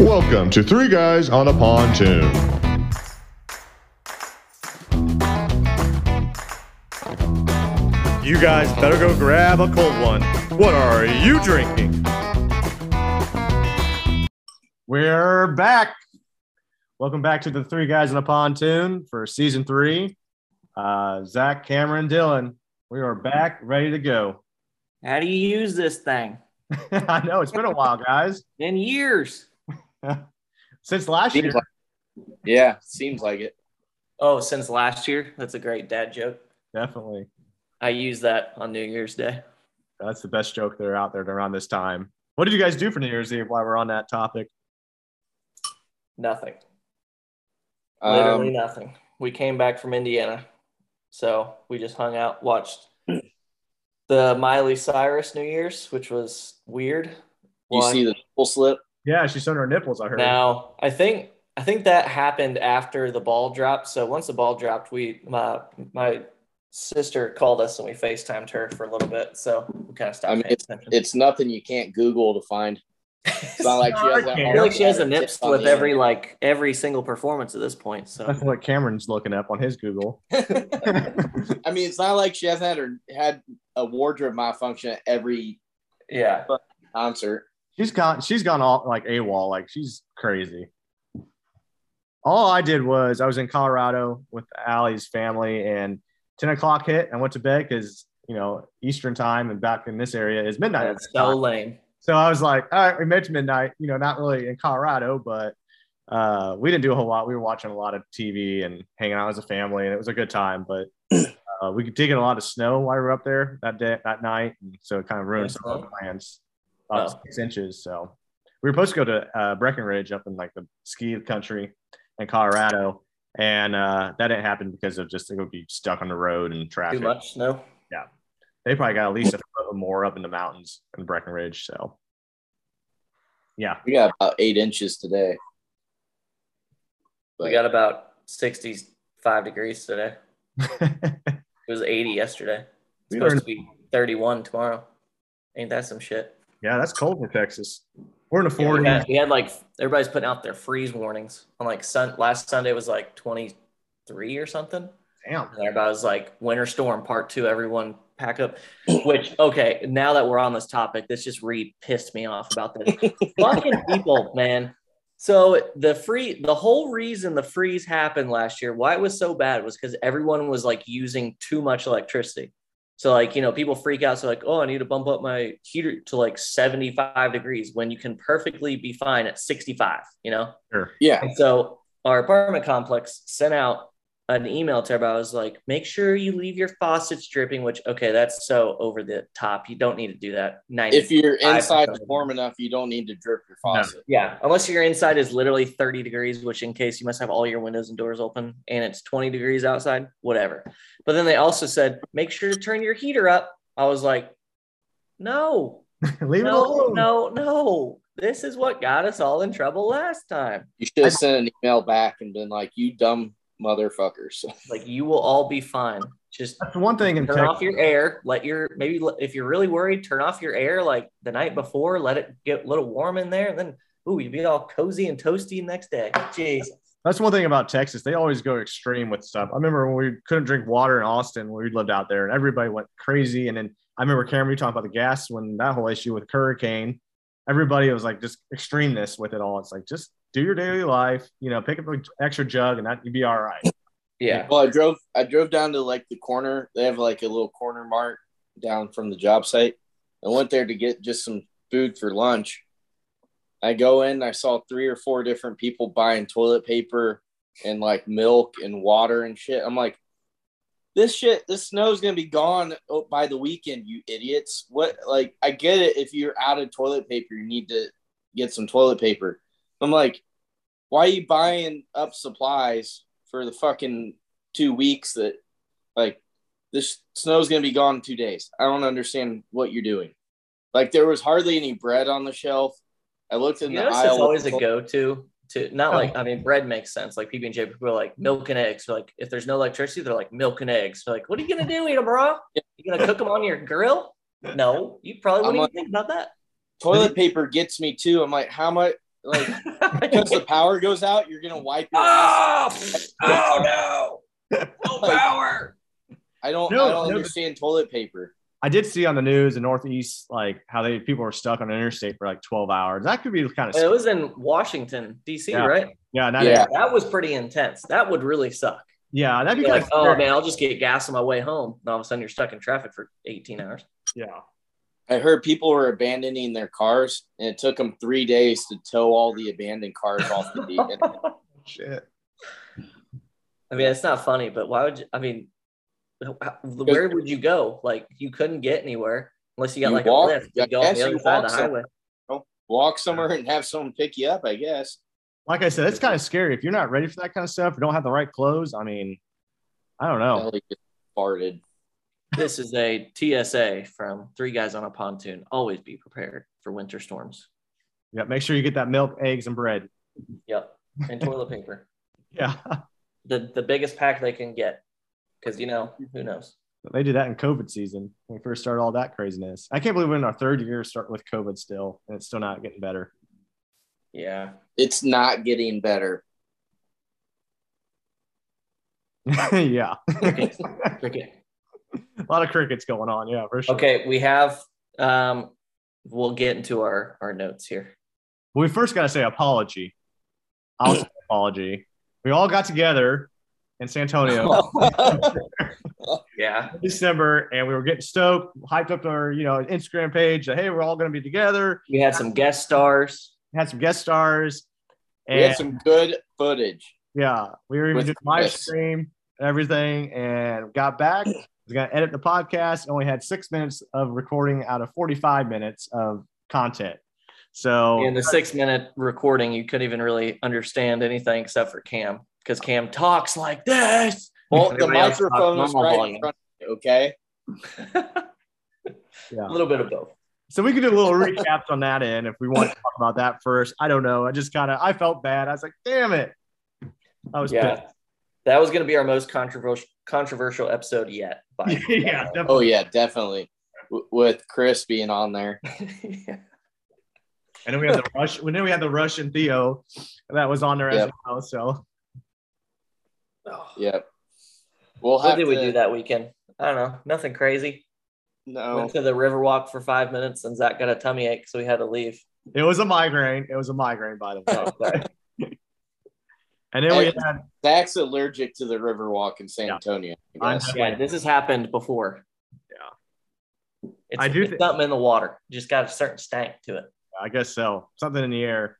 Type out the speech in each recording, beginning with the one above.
Welcome to Three Guys on a Pontoon. You guys better go grab a cold one. What are you drinking? We're back. Welcome back to the Three Guys on a Pontoon for season three. Uh, Zach, Cameron, Dylan, we are back, ready to go. How do you use this thing? I know it's been a while, guys. In years. Since last Seems year. like- yeah, seems like it. Oh, since last year? That's a great dad joke. Definitely. I use that on New Year's Day. That's the best joke that are out there around this time. What did you guys do for New Year's Eve while we're on that topic? Nothing. Literally Um, nothing. We came back from Indiana. So we just hung out, watched the Miley Cyrus New Year's, which was weird. you One- see the full slip? Yeah, she showed her nipples, I heard. Now, I think I think that happened after the ball dropped. So once the ball dropped, we my my sister called us and we FaceTimed her for a little bit. So we kind of stopped I mean, paying attention. It's nothing you can't Google to find. It's not like she has that I I feel like she has a hard nips with every end. like every single performance at this point. So That's what Cameron's looking up on his Google. I mean, it's not like she hasn't had her had a wardrobe malfunction at every yeah, concert. She's gone she's gone all like AWOL, like she's crazy. All I did was I was in Colorado with Allie's family and 10 o'clock hit. I went to bed because you know Eastern time and back in this area is midnight. that's so lame. So I was like, all right, we met midnight, you know, not really in Colorado, but uh, we didn't do a whole lot. We were watching a lot of TV and hanging out as a family, and it was a good time. But uh, we did get a lot of snow while we were up there that day, that night, and so it kind of ruined Yeah, some of our plans. About Oh. six inches. So we were supposed to go to uh, Breckenridge up in like the ski country in Colorado, and uh, that didn't happen because of just it would be stuck on the road and traffic. Too much snow. Yeah, they probably got at least a foot more up in the mountains in Breckenridge. So yeah. We got about eight inches today. We got about sixty-five degrees today. It was eighty yesterday. It's We supposed learned- to be thirty-one tomorrow. Ain't that some shit? Yeah, that's cold for Texas. We're in the Yeah, we, 40s. had, we had like everybody's putting out their freeze warnings on like sun. Last Sunday was like twenty-three or something. Damn. And everybody was like, winter storm part two, everyone pack up. Which, okay, now that we're on this topic, this just re pissed me off about this. Fucking people, man. So the free, the whole reason the freeze happened last year, why it was so bad was because everyone was like using too much electricity. So like, you know, people freak out. So like, oh, I need to bump up my heater to like 75 degrees when you can perfectly be fine at 65, you know? Sure. Yeah. And so our apartment complex sent out an email to everybody. I was like, make sure you leave your faucets dripping, which, okay, that's so over the top. You don't need to do that. 90, If your Five inside is percent. warm enough, you don't need to drip your faucet. yeah, unless your inside is literally 30 degrees, which in case you must have all your windows and doors open and it's 20 degrees outside, whatever. But then they also said, make sure to turn your heater up. I was like, no, Leave it alone. no, no. This is what got us all in trouble last time. You should have sent an email back and been like, "You dumb motherfuckers." Like you will all be fine. Just That's one thing in turn Texas. off your air. Let your maybe if you're really worried, turn off your air like the night before. Let it get a little warm in there, and then ooh, you'd be all cozy and toasty next day. Jeez. That's one thing about Texas. They always go extreme with stuff. I remember when we couldn't drink water in Austin when we lived out there, and everybody went crazy. And then I remember Cameron, you talking about the gas when that whole issue with hurricane. Everybody was like just extremeness with it all. It's like just do your daily life, you know, pick up an extra jug, and that you'd be all right. Yeah. Well, I drove. I drove down to like the corner. They have like a little corner mart down from the job site. I went there to get just some food for lunch. I go in. I saw three or four different people buying toilet paper and like milk and water and shit. I'm like, this shit, this snow's gonna be gone oh, by the weekend, you idiots. What? Like, I get it. If you're out of toilet paper, you need to get some toilet paper. I'm like, why are you buying up supplies for the fucking two weeks that like this snow's gonna be gone in two days. I don't understand what you're doing. Like there was hardly any bread on the shelf. I looked in You the aisle. it's always a go-to to not like oh. I mean bread makes sense. Like PB and J people are like milk and eggs. Like if there's no electricity, they're like milk and eggs. So like, what are you gonna do, eat them, bro? You gonna cook them on your grill? No, you probably wouldn't like- even think about that. Toilet paper gets me too. I'm like, how much? Like because the power goes out, you're gonna wipe your ass. oh, oh no! No Like- power. I don't No, I don't no, but- understand toilet paper. I did see on the news in Northeast, like how they people were stuck on the interstate for like 12 hours. That could be kind of It was in Washington, D.C., Yeah. right? yeah, that Yeah. That was pretty intense. That would really suck. yeah, that'd be You're kind like, of oh man, I'll just get gas on my way home. And all of a sudden, you're stuck in traffic for 18 hours. yeah. I heard people were abandoning their cars, and it took them three days to tow all the abandoned cars off the beacon. Shit. I mean, it's not funny, but why would you? I mean, where would you go? Like, you couldn't get anywhere unless you got You like walk- a lift I to go on the other side of walk the highway. Oh, walk somewhere and have someone pick you up, I guess. Like I said, it's kind of scary if you're not ready for that kind of stuff You don't have the right clothes. I mean, I don't know. Ellie farted. This is a TSA from Three Guys on a Pontoon. Always be prepared for winter storms. Yeah, make sure you get that milk, eggs, and bread. Yep, and toilet paper. Yeah, The the biggest pack they can get, because you know who knows. they did that in COVID season when we first started all that craziness. I can't believe we're in our third year start with COVID still, and it's still not getting better. Yeah, It's not getting better. yeah, cricket. cricket. a lot of crickets going on. Yeah, for sure. Okay, we have. Um, we'll get into our our notes here. We first got to say apology. I'll say apology. We all got together in San Antonio Yeah, December, and we were getting stoked, hyped up our you know Instagram page. That, hey, we're all going to be together. we had some guest stars. Had some guest stars, We and had some good footage. yeah, we were even doing live stream and everything, and got back. Was gonna edit the podcast. Only had six minutes of recording out of forty-five minutes of content. So In the six minute recording, you couldn't even really understand anything except for Cam because Cam talks like this. Well, the Everybody microphone was normal right in front of you, okay? yeah. A little bit of both. So we could do a little recaps on that end if we want to talk about that first. I don't know. I just kind of I felt bad. I was like, damn it. I was Yeah, that was going to be our most controversial controversial episode yet. By pissed. yeah, Oh yeah, definitely. W- with Chris being on there. yeah. And then we had the rush. And then we had the Russian Theo that was on there as well. So oh. Yep. We'll What have did we do that weekend? I don't know. Nothing crazy. No. Went to the Riverwalk for five minutes, and Zach got a tummy ache, so we had to leave. it was a migraine. It was a migraine, by the way. Oh, Sorry. And then we Hey. had Zach's allergic to the Riverwalk in San Yeah. Antonio. I I'm- guess. yeah, this has happened before. Yeah. It's, I do it's thi- something in the water. Just got a certain stank to it. I guess so. Something in the air.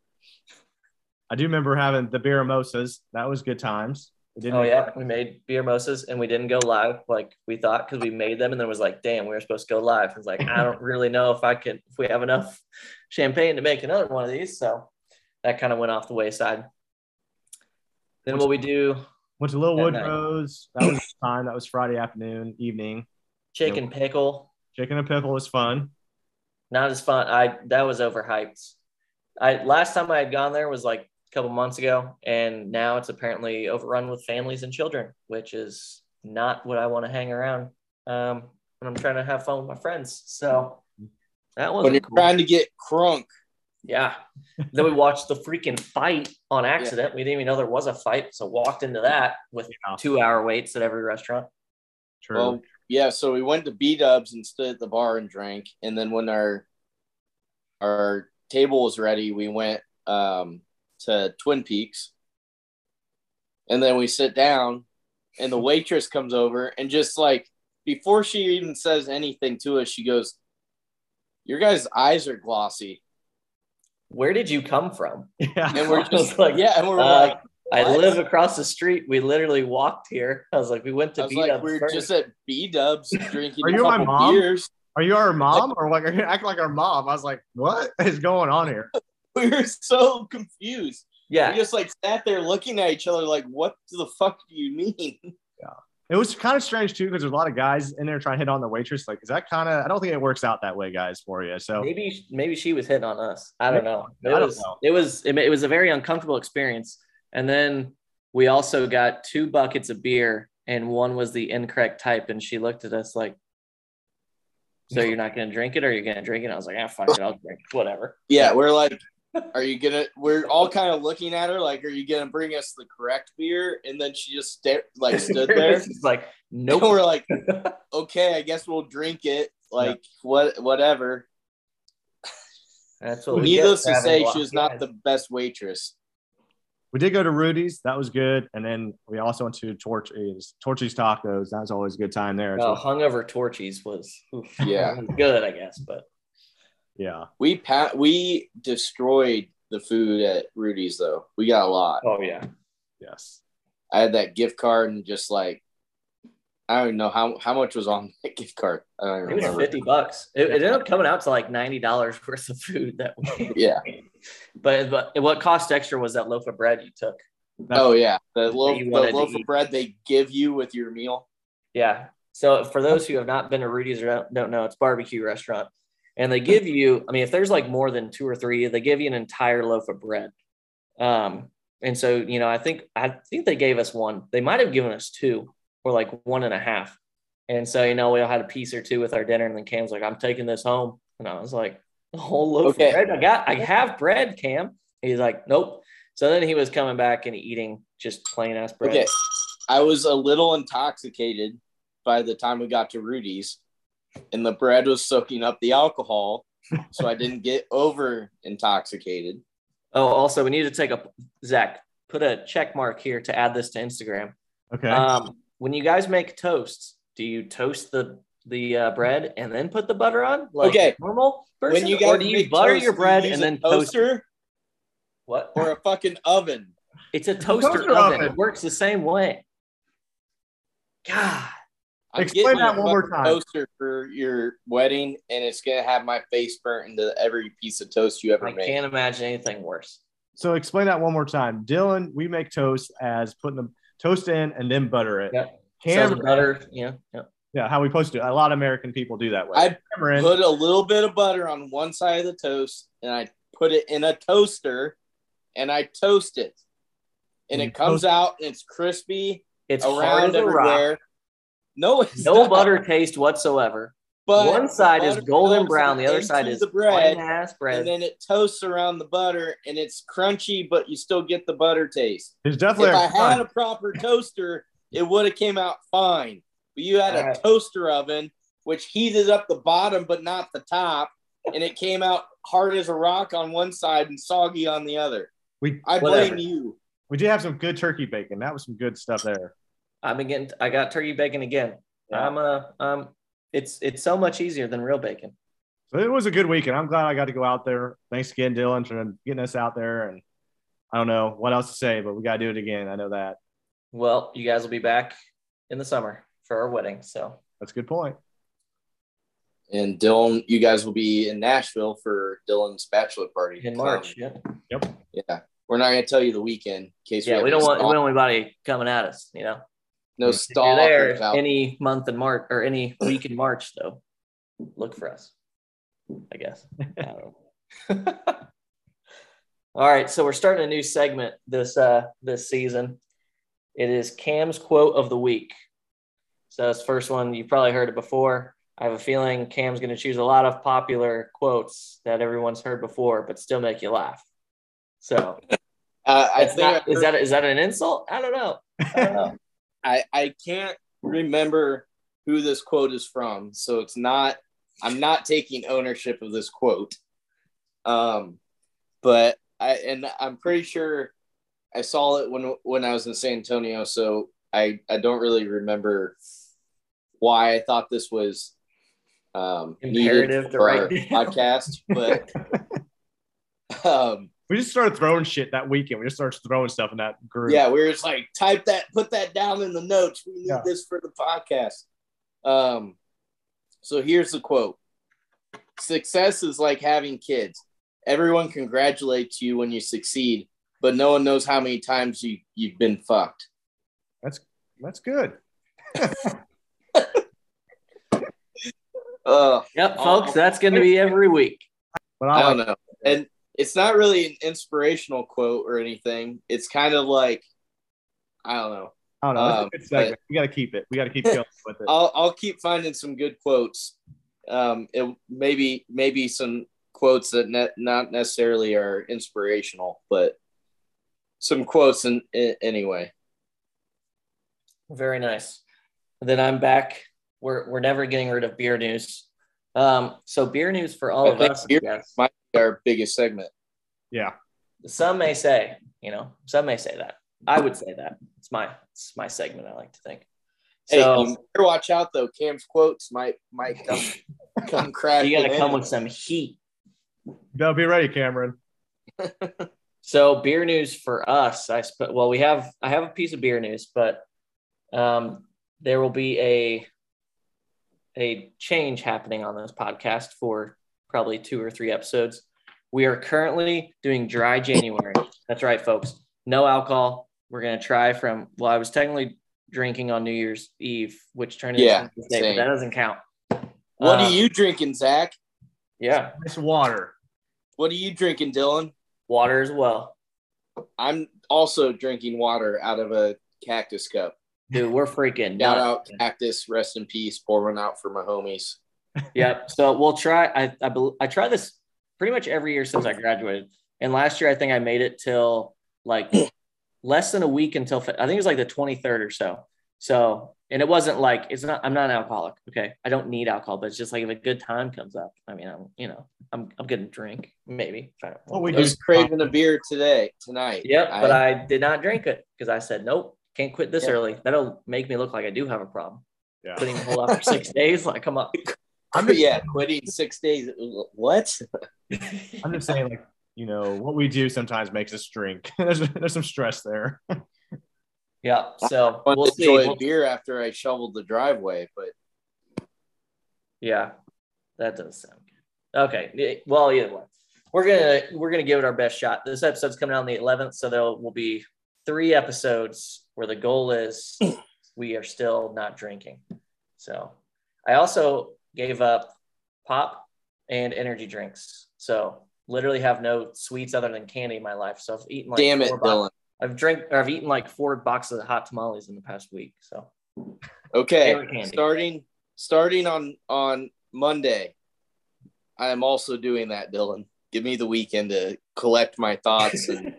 I do remember having the beer mimosas. That was good times. We didn't Oh yeah, we made beer mimosas and we didn't go live like we thought because we made them and then it was like, damn, we were supposed to go live. It's like I don't really know if I could if we have enough champagne to make another one of these. So that kind of went off the wayside. Then what we do, Went to Little At night. Woodrow's. That was the time. That was Friday afternoon, evening. chicken pickle, Chicken and pickle was fun. not as fun. I that was overhyped. I last time I had gone there was like a couple months ago, and now it's apparently overrun with families and children, which is not what I want to hang around. Um, when I'm trying to have fun with my friends. So that When was you're cool. trying to get crunk, Yeah. then we watched the freaking fight on accident. We didn't even know there was a fight, so walked into that with Yeah. two hour waits at every restaurant. True. well, yeah. So we went to B Dubs and stood at the bar and drank, and then when our our table was ready, we went um, to Twin Peaks, and then we sit down, and the waitress comes over and just like before she even says anything to us, she goes, "Your guys' eyes are glossy," Where did you come from? yeah. and we're just like, like, "Yeah," and we're uh, like. I live across the street. We literally walked here. I was like, we went to was beat like, up we're first. just at B Dubs drinking Are a you my mom? beers. Are you our mom or like are you acting like our mom? I was like, what is going on here? We were so confused. yeah. We just like sat there looking at each other, like, what the fuck do you mean? It was kind of strange too because there's a lot of guys in there trying to hit on the waitress. Like, is that kind of? I don't think it works out that way, guys, for you. So Maybe maybe she was hitting on us. I don't know. It I don't was know. it was it, it was a very uncomfortable experience. And then we also got two buckets of beer, and one was the incorrect type. And she looked at us like, "So you're not going to drink it, or you're going to drink it?" I was like, "Ah, fuck it, I'll drink it. whatever." Yeah, we're like, are you gonna? We're all kind of looking at her like, are you gonna bring us the correct beer? And then she just sta- like stood there. It's like, And nope. we're like, okay, I guess we'll drink it. Like what, whatever. That's what Needless to say, she was not the best waitress. We did go to Rudy's. That was good. And then we also went to Torchy's, Torchy's Tacos. That was always a good time there. Well, So, hungover Torchy's was oof, Yeah. was good, I guess, but yeah. We pa- we destroyed the food at Rudy's though. We got a lot. oh yeah, Yes. I had that gift card and just like I don't know how how much was on that gift card. I don't it even was fifty bucks. It, it ended up coming out to like ninety dollars worth of food that week. Yeah. But but what cost extra was that loaf of bread you took? Oh yeah, the loaf, the loaf of eat. bread they give you with your meal. Yeah. So for those who have not been to Rudy's or don't, don't know, it's a barbecue restaurant. And they give you, I mean, if there's like more than two or three, they give you an entire loaf of bread. Um, and so, you know, I think I think they gave us one. They might have given us two or like one and a half. And so, you know, we all had a piece or two with our dinner, and then Cam's like, I'm taking this home. And I was like, a whole loaf Okay. of bread. I got I have bread, Cam. He's like, Nope. So then he was coming back and eating just plain ass bread. Okay. I was a little intoxicated by the time we got to Rudy's, and the bread was soaking up the alcohol, so I didn't get over intoxicated. Oh, also, we need to take a Zach. Put a check mark here to add this to Instagram. Okay. Um, when you guys make toasts, do you toast the the uh, bread and then put the butter on, like Okay. normal person, When you guys or do you make butter toast, your bread use and a then toast? toaster What? or a fucking oven. It's a toaster, toaster oven. oven. It works the same way. God, I'm Explain that one more time. Toaster for your wedding, and it's gonna have my face burnt into every piece of toast you ever I made. I can't imagine anything worse. so explain that one more time. Dylan, we make toast as putting the toast in and then butter it. Yep. Cameron, the butter, yeah, yeah. yeah, how we supposed to do it. A lot of American people do that way. I Cameron, put a little bit of butter on one side of the toast, and I put it in a toaster, and I toast it, and You it mm, comes toast- out and it's crispy It's hard around as a rock. Everywhere. No, it's No not. butter taste whatsoever. But One side is golden brown, the other side is the bread, ass bread. and then it toasts around the butter, and it's crunchy, but you still get the butter taste. It's definitely if a I had a proper toaster, it would have came out fine. But you had a Alright. toaster oven, which heated up the bottom but not the top, and it came out hard as a rock on one side and soggy on the other. we I blame Whatever. you. we did have some good turkey bacon. That was some good stuff there. I've been getting. I got turkey bacon again. Yeah. I'm uh um. It's it's so much easier than real bacon. So it was a good weekend. I'm glad I got to go out there. Thanks again, Dylan, for getting us out there. And I don't know what else to say, but we got to do it again. I know that. Well, you guys will be back in the summer for our wedding. So That's a good point. And Dylan, you guys will be in Nashville for Dylan's bachelor party in Come. March, yeah, Yep. Yeah, we're not going to tell you the weekend in case yeah. have We don't want we don't want anybody coming at us. You know, no you're there any month in March or any week in March, though, look for us. I guess. I. All right, so we're starting a new segment this uh this season. It is Cam's quote of the week. So this first one, you've probably heard it before. I have a feeling Cam's going to choose a lot of popular quotes that everyone's heard before, but still make you laugh. So Uh, I think not, I is that is that an insult? I don't know. I don't know. I, I can't remember who this quote is from, so it's not. I'm not taking ownership of this quote. Um, but I and I'm pretty sure I saw it when when I was in San Antonio, so I I don't really remember why I thought this was um Imperative to for our podcast, but um We just started throwing shit that weekend. We just started throwing stuff in that group. Yeah, we were just like, type that, put that down in the notes. We need Yeah. this for the podcast. Um, so here's the quote Success is like having kids. Everyone congratulates you when you succeed, but no one knows how many times you, you've been fucked. That's that's good. Uh, Yep, folks, that's going to be every week. But I I, don't know. And it's not really an inspirational quote or anything. It's kind of like, I don't know. I don't know. That's um, a good we got to keep it. We got to keep going with it. I'll I'll keep finding some good quotes. Um, it maybe maybe some quotes that ne- not necessarily are inspirational, but some quotes in, in anyway. Very nice. Then I'm back. We're we're never getting rid of beer news. Um, so beer news for all I of us. beer Yes. Might be our biggest segment. Yeah. Some may say, you know, some may say that. I would say that. It's my it's my segment. I like to think. Hey, So you watch out though. Cam's quotes might might come come crashing. you're gonna in. come with some heat. You gotta be ready, Cameron. So beer news for us, I sp- well, we have I have a piece of beer news, but um, there will be a a change happening on this podcast for probably two or three episodes. We are currently doing dry January. That's right, folks. No alcohol. We're gonna try from well, I was technically drinking on New Year's Eve, which turned into Yeah, New Year's Day, but same. that doesn't count. What Uh, are you drinking, Zach? Yeah, Nice water. What are you drinking, Dylan? water as well. I'm also drinking water out of a cactus cup. Dude, we're freaking Shout nuts. out cactus, rest in peace. Pour one out for my homies. Yep. So we'll try. I I, bel I try this pretty much every year since I graduated. And last year I think I made it till like less than a week until I think it was like the 23rd or so. So and it wasn't like it's not. I'm not an alcoholic. Okay, I don't need alcohol, but it's just like if a good time comes up. I mean, I'm you know I'm I'm gonna drink maybe. If I don't What we I do was craving a beer today, tonight. Yep, but I did not drink it because I said nope, can't quit this Yeah. early. That'll make me look like I do have a problem. Yeah. Putting a hold out for six days, like come on. I'm just, yeah, quitting six days. What? I'm just saying, like, you know, what we do sometimes makes us drink. there's, there's some stress there. Yeah. So I we'll to see. enjoy a beer after I shoveled the driveway, but Yeah, that does sound good. Okay. Well, either way, we're gonna we're gonna give it our best shot. This episode's coming out on the 11th, so there will be three episodes where the goal is we are still not drinking. So I also gave up pop and energy drinks. So literally have no sweets other than candy in my life. So I've eaten like damn it, four bo- Dylan. I've drank or I've eaten like four boxes of hot tamales in the past week. So Okay, starting starting on on Monday, I am also doing that, Dylan. Give me the weekend to collect my thoughts and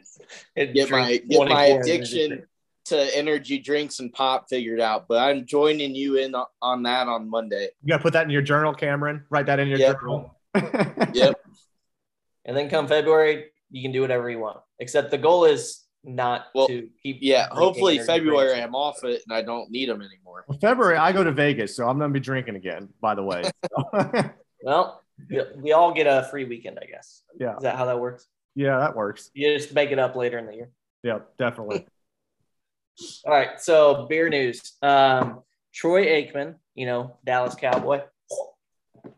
get my get my 24 energy addiction. To energy drinks and pop figured out. But I'm joining you in on- on that on Monday. You gotta put that in your journal, Cameron. Write that in your Yep. journal. Yep. And then come February, you can do whatever you want. Except the goal is not Well, to keep. Yeah. Hopefully February drinks. I'm off it and I don't need them anymore. Well, February, I go to Vegas, so I'm gonna be drinking again. By the way, So- Well, we- we all get a free weekend, I guess. yeah, Is that how that works? yeah, that works. You just make it up later in the year. Yeah, definitely. All right. So beer news. Um, Troy Aikman, you know, Dallas Cowboy,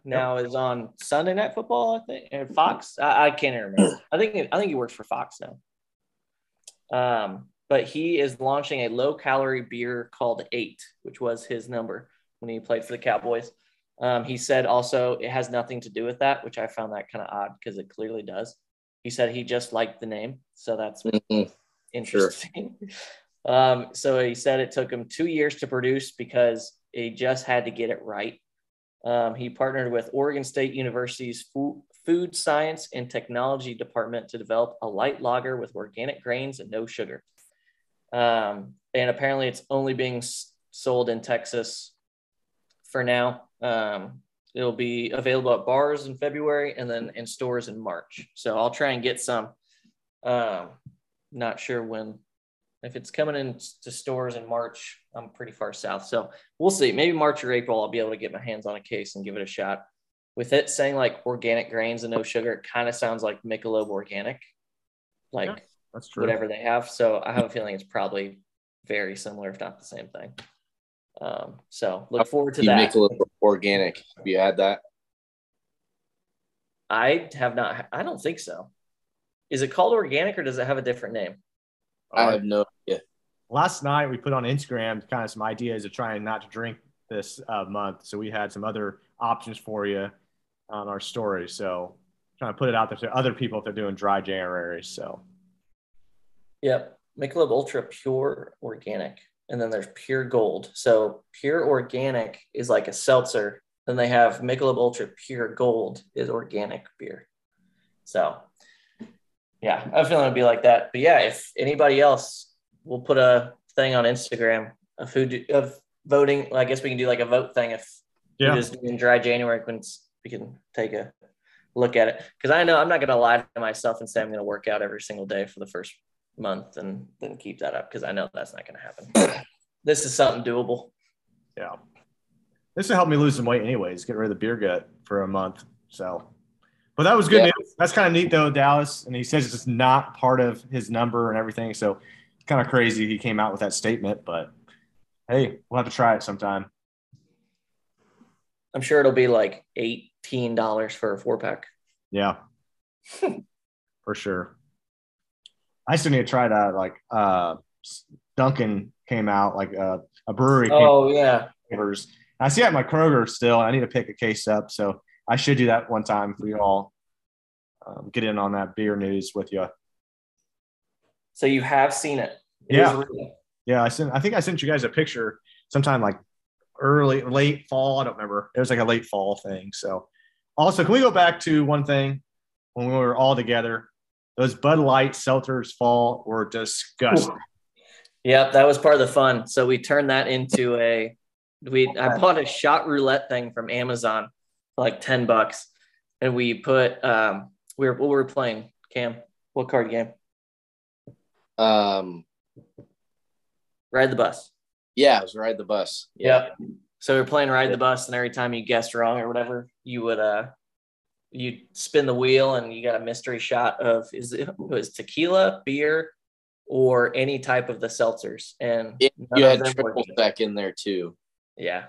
now is on Sunday Night Football. I think and Fox. I, I can't remember. I think I think he works for Fox now. Um, but he is launching a low calorie beer called Eight, which was his number when he played for the Cowboys. Um, he said also it has nothing to do with that, which I found that kind of odd because it clearly does. He said he just liked the name, so that's Mhm. interesting. um, so he said it took him two years to produce because he just had to get it right. Um, he partnered with Oregon State University's Food, Science and Technology Department to develop a light lager with organic grains and no sugar. Um, and apparently, it's only being sold in Texas for now. Um, it'll be available at bars in February and then in stores in March. So I'll try and get some. Um, not sure when. If it's coming in to stores in March, I'm pretty far south. So we'll see. Maybe March or April, I'll be able to get my hands on a case and give it a shot. With it saying like organic grains and no sugar, it kind of sounds like Michelob organic, like Yeah. That's true. whatever they have. So I have a feeling it's probably very similar, if not the same thing. Um, so look forward to that. make a little organic. Have you had that? I have not. I don't think so. Is it called organic or does it have a different name? I have no idea. last night we put on Instagram kind of some ideas of trying not to drink this uh, month. So we had some other options for you on our story. So trying to put it out there to other people if they're doing dry January. So Yep. Michelob Ultra Pure Organic. And then there's Pure Gold. So Pure Organic is like a seltzer. Then they have Michelob Ultra Pure Gold is organic beer. So, yeah, I have a feeling it'd be like that. But yeah, if anybody else, we'll put a thing on Instagram of who do, of voting. I guess we can do like a vote thing if Yeah. just in dry January. When we can take a look at it because I know I'm not going to lie to myself and say I'm going to work out every single day for the first month and then keep that up because I know that's not going to happen. this is something doable. Yeah. This will help me lose some weight, anyways. Get rid of the beer gut for a month. So, but that was good Yeah. news. That's kind of neat, though, Dallas. And he says it's not part of his number and everything. So, kind of crazy he came out with that statement. But hey, we'll have to try it sometime. I'm sure it'll be like eighteen dollars for a four pack. Yeah, for sure. I still need to try that. Like, uh, Dunkin' came out, like uh, a brewery came Oh yeah. I see it at my Kroger still. I need to pick a case up, so I should do that one time for you all. Um, get in on that beer news with you. so you have seen it. It Yeah. Yeah, I sent. I think I sent you guys a picture sometime like early, late fall. I don't remember. It was like a late fall thing. So, also, can we go back to one thing when we were all together? Those Bud Light seltzers fall were disgusting. Yep, that was part of the fun. So we turned that into a we I bought a shot roulette thing from Amazon for like 10 bucks. And we put um we were what were we playing, Cam? What card game? Um, Ride the bus. yeah, I was ride the bus. Yep. So we are playing ride the bus, and every time you guessed wrong or whatever, you would uh you spin the wheel and you got a mystery shot of is it, it was tequila, beer, or any type of the seltzers. And Yeah, you had triple back in there too. Yeah.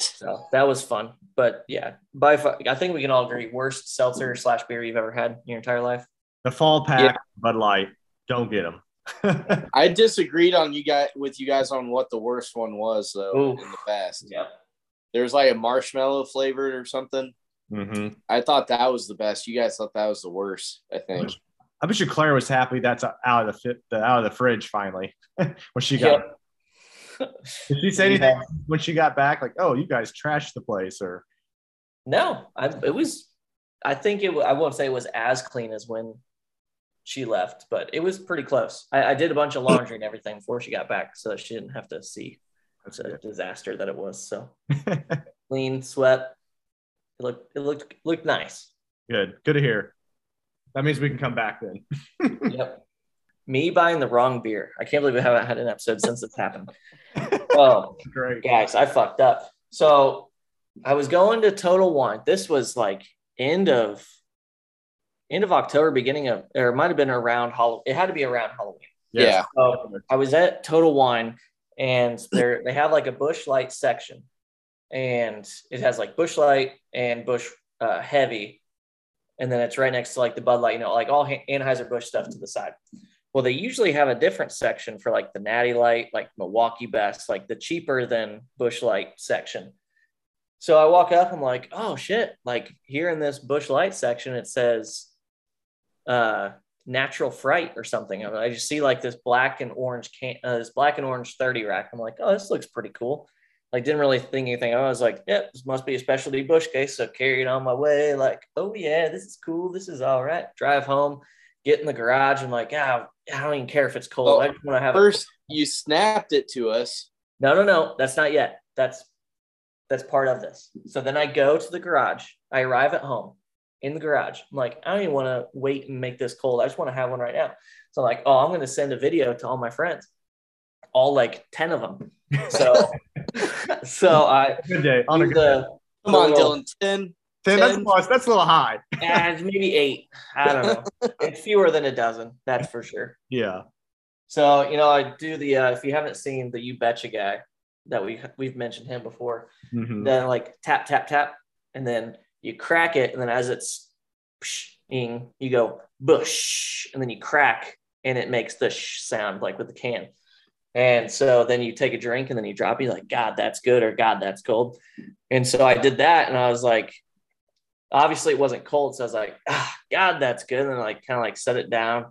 So that was fun. But yeah, by far, I think we can all agree worst seltzer slash beer you've ever had in your entire life. The fall pack Yeah. Bud Light. Don't get them. I disagreed on you guys with you guys on what the worst one was though Ooh. in the past. Yep. There was like a marshmallow flavored or something. hmm I thought that was the best. You guys thought that was the worst. I think. I bet you Claire was happy that's out of the, fi- the out of the fridge finally when she got. Did she say anything Yeah. when she got back? Like, oh, you guys trashed the place, or No, I, it was, I think it, I won't say it was as clean as when she left, but it was pretty close. I, I did a bunch of laundry and everything before she got back so she didn't have to see that's the good. disaster that it was. So clean, sweat. It looked, it looked, looked nice. good. Good to hear. That means we can come back then. Yep. Me buying the wrong beer. I can't believe we haven't had an episode since this happened. Oh, Great. guys, I fucked up. So I was going to Total Wine. This was like end of end of October, beginning of, or it might have been around Halloween. It had to be around Halloween. Yeah. So I was at Total Wine, and they they have like a Busch Light section, and it has like Busch Light and Busch uh, Heavy, and then it's right next to like the Bud Light, you know, like all Anheuser Busch stuff to the side. Well, they usually have a different section for like the Natty Light, like Milwaukee Best, like the cheaper than Busch Light section. So I walk up, I'm like, oh shit! Like here in this Busch Light section, it says uh natural fright or something. I just see like this black and orange can uh, this black and orange 30 rack. I'm like, oh, this looks pretty cool. Like didn't really think anything. I was like, yep, this must be a specialty Busch case. So carried on my way, like, oh yeah, this is cool. This is all right. Drive home, get in the garage, and like, ah, I don't even care if it's cold. Oh, I just want to have it. First, you snapped it to us. No, no, no. That's not yet. That's that's part of this. So then I go to the garage. I arrive at home in the garage. I'm like, I don't even want to wait and make this cold. I just want to have one right now. So I'm like, oh, I'm going to send a video to all my friends, all like 10 of them. So, so I Good day. On a do good day. the, Come on, Well- Dylan. Ten. That's, close. that's a little high. and maybe eight. I don't know. It's fewer than a dozen. That's for sure. Yeah. So, you know, I do the, uh, if you haven't seen the You Betcha guy that we, we've mentioned him before, Mhm. then like tap tap tap and then you crack it and then as it's pshing, you go Busch and then you crack and it makes the sh sound like with the can and so then you take a drink and then you drop You're like god that's good or god that's cold and so i did that and i was like obviously it wasn't cold so i was like ah, god that's good and then like kind of like set it down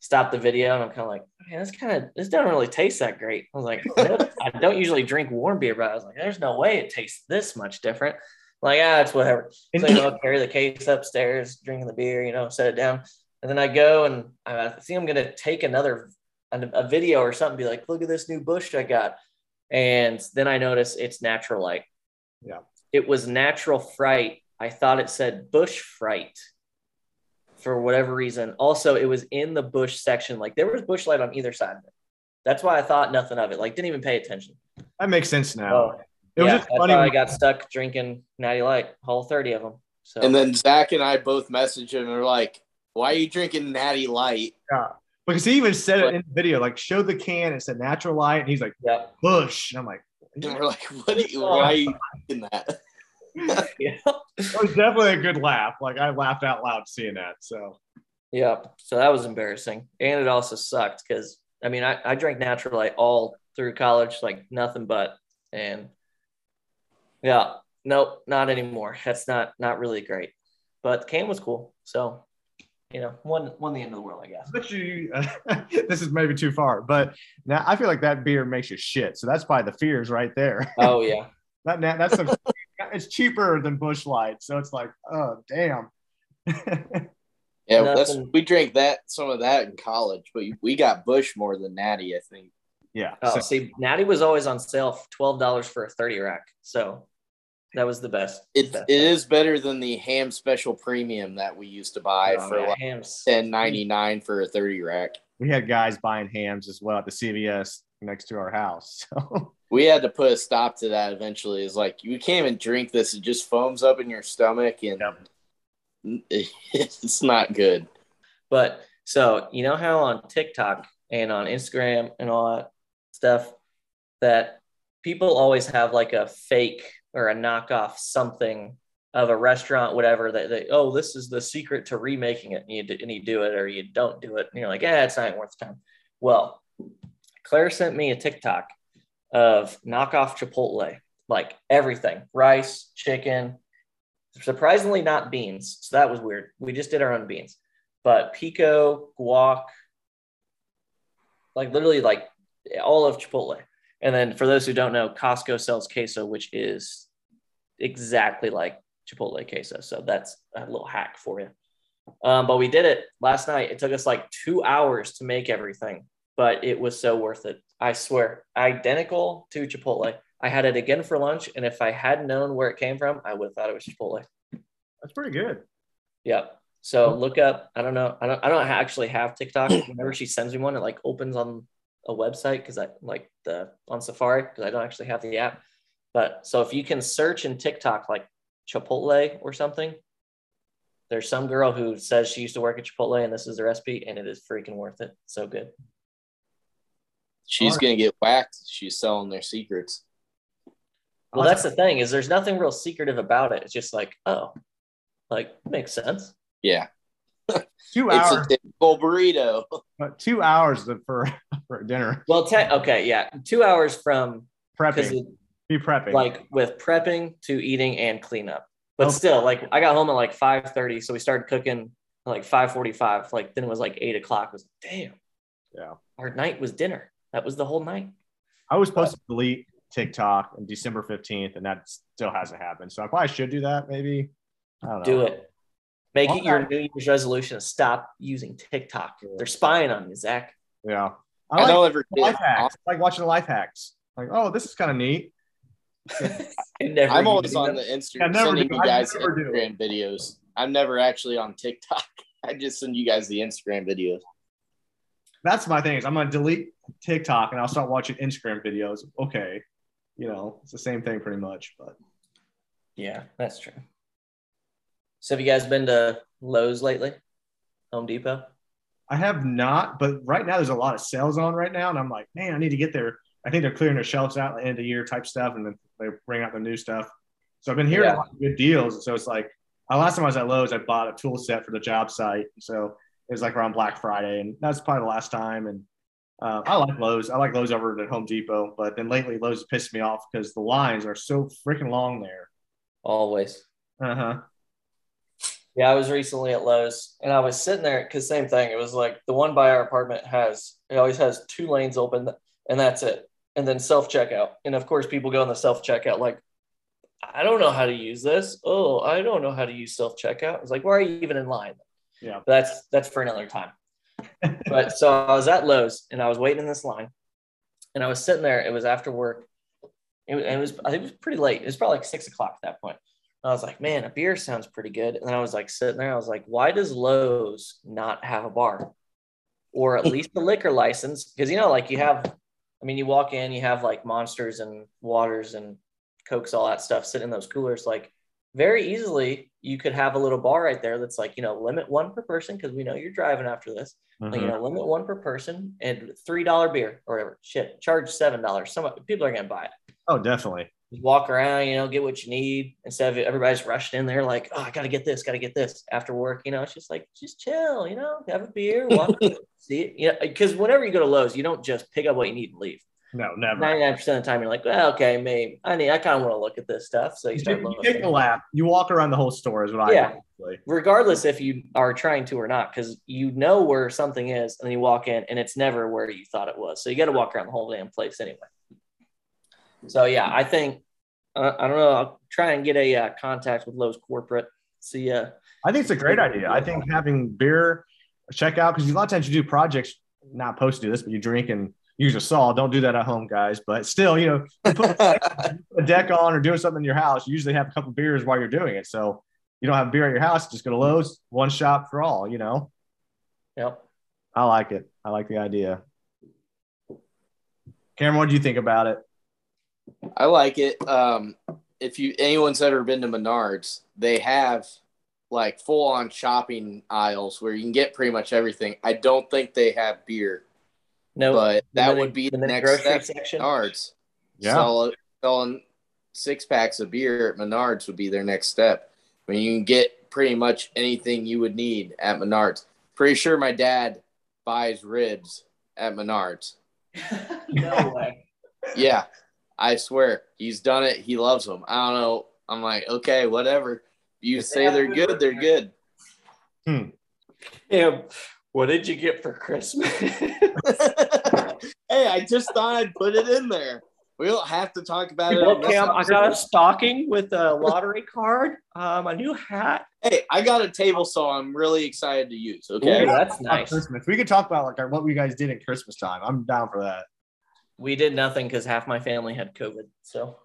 stop the video and i'm kind of like man this kind of this doesn't really taste that great i was like i don't usually drink warm beer but i was like there's no way it tastes this much different like, ah, it's whatever. So, you know, carry the case upstairs, drinking the beer, you know, set it down. And then I go and I think I'm going to take another, a video or something, be like, look at this new Busch I got. And then I notice it's natural light. Yeah. It was natural fright. I thought it said Busch fright for whatever reason. Also, it was in the Busch section. Like there was Busch Light on either side of it. That's why I thought nothing of it. Like didn't even pay attention. That makes sense now. Oh, it was yeah, just funny. I got stuck drinking Natty Light, whole 30 of them. So And then Zach and I both messaged him and were like, "Why are you drinking Natty Light?" Yeah, because he even said it in the video, like show the can, it said natural light, and he's like, yeah. Busch. And I'm like, And we're like, "What? Are you, oh. why are you drinking that?" yeah. it was definitely a good laugh. Like I laughed out loud seeing that. So Yeah. So that was embarrassing. And it also sucked because I mean I, I drank natural light all through college, like nothing but. And yeah, nope, not anymore. That's not not really great. But the was cool. So you know, one one the end of the world, I guess. but you, this is maybe too far, but now I feel like that beer makes you shit. So that's probably the fears right there. Oh yeah. That, that that's the, it's cheaper than Busch Light, so it's like, oh damn. Yeah, that's we drank that some of that in college, but we got Busch more than Natty, I think. yeah. Oh, so- see, Natty was always on sale twelve dollars for a thirty rack. So that was the best. It best it is better than the ham special premium that we used to buy Oh, for yeah, like Hamm's. ten ninety nine for a thirty rack. we had guys buying hams as well at the CVS next to our house. So We had to put a stop to that eventually. It's like you can't even drink this; it just foams up in your stomach, and it's not good. But so you know how on TikTok and on Instagram and all that stuff that people always have like a fake or a knockoff something of a restaurant, whatever. That they oh this is the secret to remaking it, and you do, and you do it or you don't do it, and you're like yeah it's not worth the time. Well, Claire sent me a TikTok of knockoff Chipotle, like everything rice, chicken, surprisingly not beans. So that was weird. We just did our own beans, but pico, guac, like literally like all of Chipotle. And then for those who don't know, Costco sells queso, which is exactly like Chipotle queso. So that's a little hack for you. Um, but we did it last night. It took us like two hours to make everything, but it was so worth it. I swear, identical to Chipotle. I had it again for lunch, and if I had known where it came from, I would have thought it was Chipotle. that's pretty good. Yep. So look up. I don't know. I don't. I don't actually have TikTok. Whenever she sends me one, it like opens on a website because I like the on Safari because I don't actually have the app. But so if you can search in TikTok like Chipotle or something, there's some girl who says she used to work at Chipotle and this is the recipe and it is freaking worth it. So good. She's Alright. gonna get whacked. She's selling their secrets. Well, that's the thing is there's nothing real secretive about it. It's just like oh, like makes sense. Yeah, two it's hours, a typical burrito. but two hours for for dinner Well, te- okay, yeah, two hours from because prepping. Be prepping. like with prepping to eating and cleanup. But Oh. still, like I got home at like five thirty, so we started cooking at like five forty five. Like then it was like eight o'clock. It was damn. Yeah. Our night was dinner. That was the whole night. I was supposed to delete TikTok on December 15th, and that still hasn't happened. So I probably should do that. Maybe. I don't know. Do it. Make Why it your not? New Year's resolution. to Stop using TikTok. They're spying on you, Zach. Yeah. I I, like don't ever life hacks. I like watching the life hacks. Like, oh, this is kind of neat. Never I'm always on them. the Instagram never sending do. you guys never do. Instagram videos. I'm never actually on TikTok. I just send you guys the Instagram videos. That's my thing. Is I'm gonna delete TikTok and I'll start watching Instagram videos. Okay, you know, it's the same thing pretty much. But Yeah, that's true. So have you guys been to Lowe's lately? Home Depot? I have not. But right now, there's a lot of sales on right now, and I'm like, man, I need to get there. I think they're clearing their shelves out at the end of the year type stuff, and then they bring out the new stuff. So I've been hearing Yeah. a lot of good deals. So it's like, uh, last time I was at Lowe's, I bought a tool set for the job site. So it was like around Black Friday, and that's probably the last time. And uh, I like Lowe's. I like Lowe's over at Home Depot, but then lately Lowe's has pissed me off because the lines are so freaking long there. Always. Uh huh. Yeah, I was recently at Lowe's and I was sitting there because same thing. It was like the one by our apartment has it always has two lanes open and that's it. And then self checkout. And of course, people go in the self checkout like I don't know how to use this. Oh, I don't know how to use self checkout. I was like, why are you even in line? Yeah. But that's that's for another time. But so I was at Lowe's and I was waiting in this line, and I was sitting there. It was after work. It was, it was I think it was pretty late. It was probably like six o'clock at that point. I was like, man, a beer sounds pretty good. And then I was like sitting there. I was like, why does Lowe's not have a bar, or at least a liquor license? Because you know, like you have, I mean, you walk in, you have like monsters and waters and cokes, all that stuff sitting in those coolers. Like very easily, you could have a little bar right there that's like, you know, limit one per person because we know you're driving after this. Like, you mm-hmm. know, limit one per person and three dollar beer or whatever. Shit, charge seven dollars. Some people are gonna buy it. Oh, definitely. Just walk around, you know, get what you need instead of everybody's rushing in there like, oh, I gotta get this, gotta get this after work. You know, it's just like just chill, you know, have a beer, walk, see it. You know, because whenever you go to Lowe's, you don't just pick up what you need and leave. No, never. 99% of the time you're like, well, okay, maybe I need I kind of want to look at this stuff. So you You start you looking. take the lap. You walk around the whole store is what I Yeah. do. regardless if you are trying to or not, because you know where something is, and then you walk in, and it's never where you thought it was. So you got to walk around the whole damn place anyway. So yeah, I think uh, I don't know. I'll try and get a uh, contact with Lowe's corporate. See, uh, I think it's a great idea. I think having beer checkout because a lot of times you do projects not supposed to do this, but you drink and use a saw. Don't do that at home, guys. But still, you know, you put a deck on or doing something in your house. You usually have a couple beers while you're doing it. So you don't have beer at your house. Just go to Lowe's, one shop for all. You know, yep. I like it. I like the idea. Cameron, what do you think about it? I like it. Um, if you anyone's ever been to Menards, they have like full on shopping aisles where you can get pretty much everything. I don't think they have beer, No, but that mini- would be the, mini next step. section. Menards. Yeah. Sell, selling six packs of beer at Menards would be their next step. I mean, you can get pretty much anything you would need at Menards. Pretty sure my dad buys ribs at Menards. no way. Yeah, I swear he's done it. He loves them. I don't know. I'm like, okay, whatever. You If say have they're good good, they're good. Hmm. Yeah. What did you get for Christmas? hey, I just thought I'd put it in there. We don't have to talk about it. Well, Cam, I got a stocking with a lottery card, um, a new hat. Hey, I got a table saw. I'm really excited to use. Ooh, Okay. that's nice. Christmas. We could talk about like what we guys did at Christmas time. I'm down for that. We did nothing because half my family had COVID. So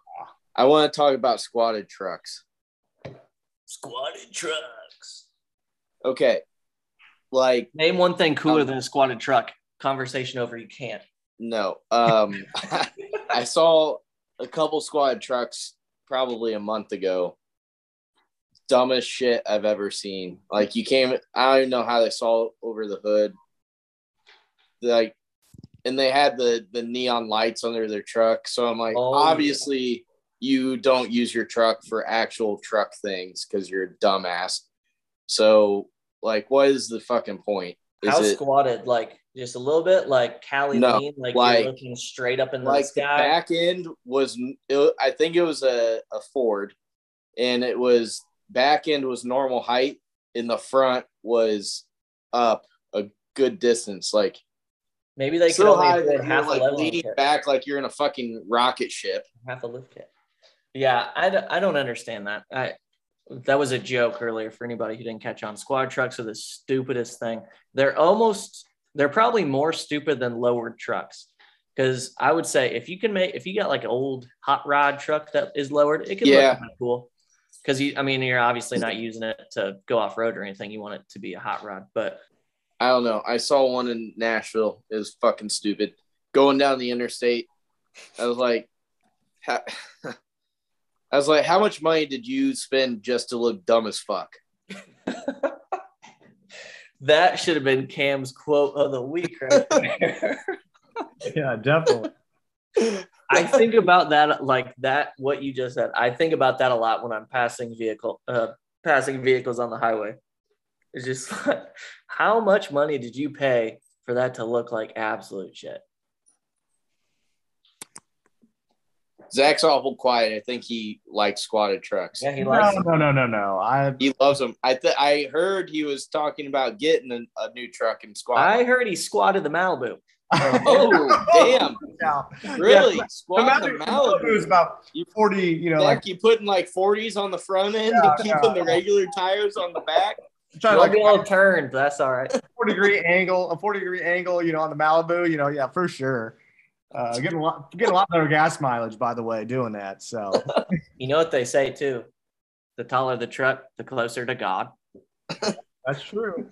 I want to talk about squatted trucks. squatted trucks. Okay. Like, Name one thing cooler Um, than a squatted truck. Conversation over. You can't. no. Um, I saw a couple squatted trucks probably a month ago. Dumbest shit I've ever seen. Like, you came, I don't even know how they saw over the hood. Like, and they had the the neon lights under their truck. So I'm like, Oh, obviously, you don't use your truck for actual truck things because you're a dumbass. So, like, what is the fucking point? Is How it squatted? Like just a little bit, like Cali No, lean, like, like- you're looking straight up in the like the back end was? It, I think it was a, a Ford, and it was back end was normal height, and the front was up a good distance, like Maybe they could so only high that half like leaning kit. back like you're in a fucking rocket ship. half a lift kit. Yeah, I, d- I don't understand that. I that was a joke earlier for anybody who didn't catch on. Squad trucks are the stupidest thing. They're almost they're probably more stupid than lowered trucks. Because I would say if you can make if you got like an old hot rod truck that is lowered, it could Yeah. look cool. Because you, I mean, you're obviously not using it to go off road or anything. You want it to be a hot rod, but I don't know. I saw one in Nashville. It was fucking stupid. Going down the interstate, I was like, I was like, how much money did you spend just to look dumb as fuck? that should have been Cam's quote of the week right there. Yeah, definitely. I think about that like that what you just said. I think about that a lot when I'm passing vehicle uh passing vehicles on the highway. It's just like how much money did you pay for that to look like absolute shit? Zach's awful quiet. I think he likes squatted trucks. Yeah, he No, likes. no, no, no, no. I He loves them. I th- I heard he was talking about getting a, a new truck and squat. I heard he squatted the Malibu. oh damn! Yeah. Really? The Squat the Malibu, Malibu. Malibu is about 40, you know, Zach, like you putting like 40s on the front end Yeah, and keeping the regular tires on the back? trying You'll like be able to turn, but that's all right. 40 degree angle, a 40 degree angle, you know, on the Malibu, you know, yeah, for sure. Uh, getting a lot, getting a lot better gas mileage, by the way, doing that. So You know what they say too: the taller the truck, the closer to God. that's true.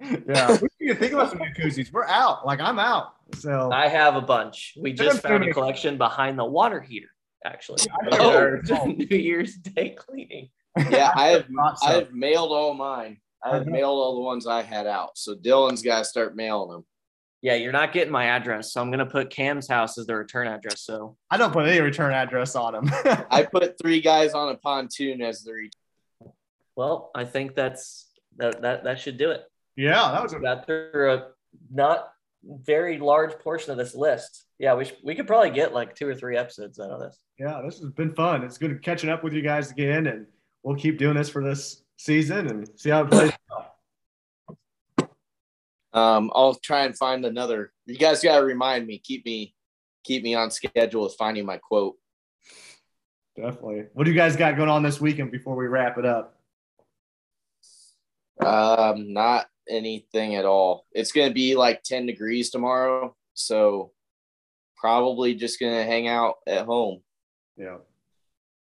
yeah, we need to think about some new koozies. We're out. Like I'm out. So I have a bunch. We just found a collection behind the water heater. Actually, Oh. Our New Year's Day cleaning. Yeah, I have Thought. I have mailed all mine. I have Uh-huh. mailed all the ones I had out. So Dylan's got to start mailing them. Yeah, you're not getting my address, so I'm gonna put Cam's house as the return address. So I don't put any return address on them. I put three guys on a pontoon as the re- Well, I think that's that that that should do it. yeah, that was a got through a not very large portion of this list. Yeah, we sh- we could probably get like two or three episodes out of this. yeah, this has been fun. It's good catching up with you guys again, and we'll keep doing this for this season and see how it plays. Um, I'll try and find another. You guys got to remind me. Keep me, keep me on schedule with finding my quote. Definitely. What do you guys got going on this weekend before we wrap it up? Um, not anything at all. It's gonna be like ten degrees tomorrow, so probably just gonna hang out at home, Yeah.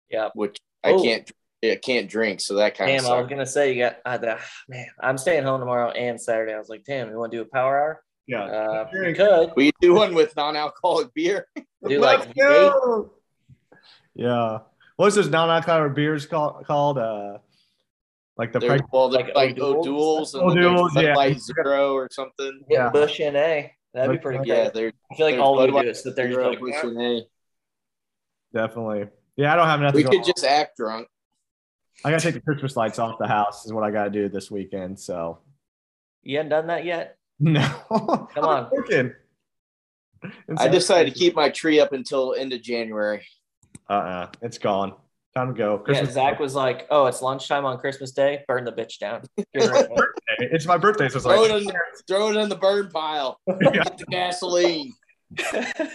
Yeah, which I Oh. can't. I can't drink, so that kind Tam, of I was gonna say you got uh, the, man. I'm staying home tomorrow and Saturday. I was like, damn, you want to do a power hour? Yeah. Uh, we Drink. could We do one with non-alcoholic beer. do Let's like go. Yeah. What's those non-alcoholic beers called? Called uh, like the They're, price. well, they're Like like O'Doul's? O'Doul's and then O'Doul's, yeah. Light Zero or something. get Yeah. Busch in A. That'd be pretty good. Yeah, they're I feel like there's all we Bud do Light is sit there and Zero, be Busch like, and A. Definitely. Yeah, I don't have nothing. We going could just act drunk. I gotta take the Christmas lights off the house. Is what I gotta do this weekend. So you haven't done that yet. no. Come on. Working. I decided to keep my tree up until end of January. Uh. uh It's gone. Time to go. Yeah, Christmas. Zach was like, "Oh, it's lunchtime on Christmas Day. Burn the bitch down." Get rid of. It's my birthday, so it's Throw like. it in, throw it in the burn pile. Yeah. Get the gasoline.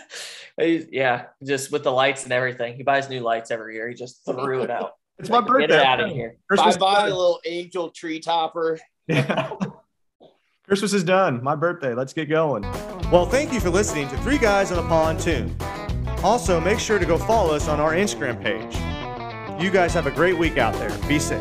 Yeah, just with the lights and everything. He buys new lights every year. He just threw it out. It's my birthday. Get it out of here. Bye Christmas, bye, little angel tree topper. Yeah. Christmas is done. My birthday. Let's get going. Well, thank you for listening to Three Guys on a Pontoon. Also, make sure to go follow us on our Instagram page. You guys have a great week out there. Be safe.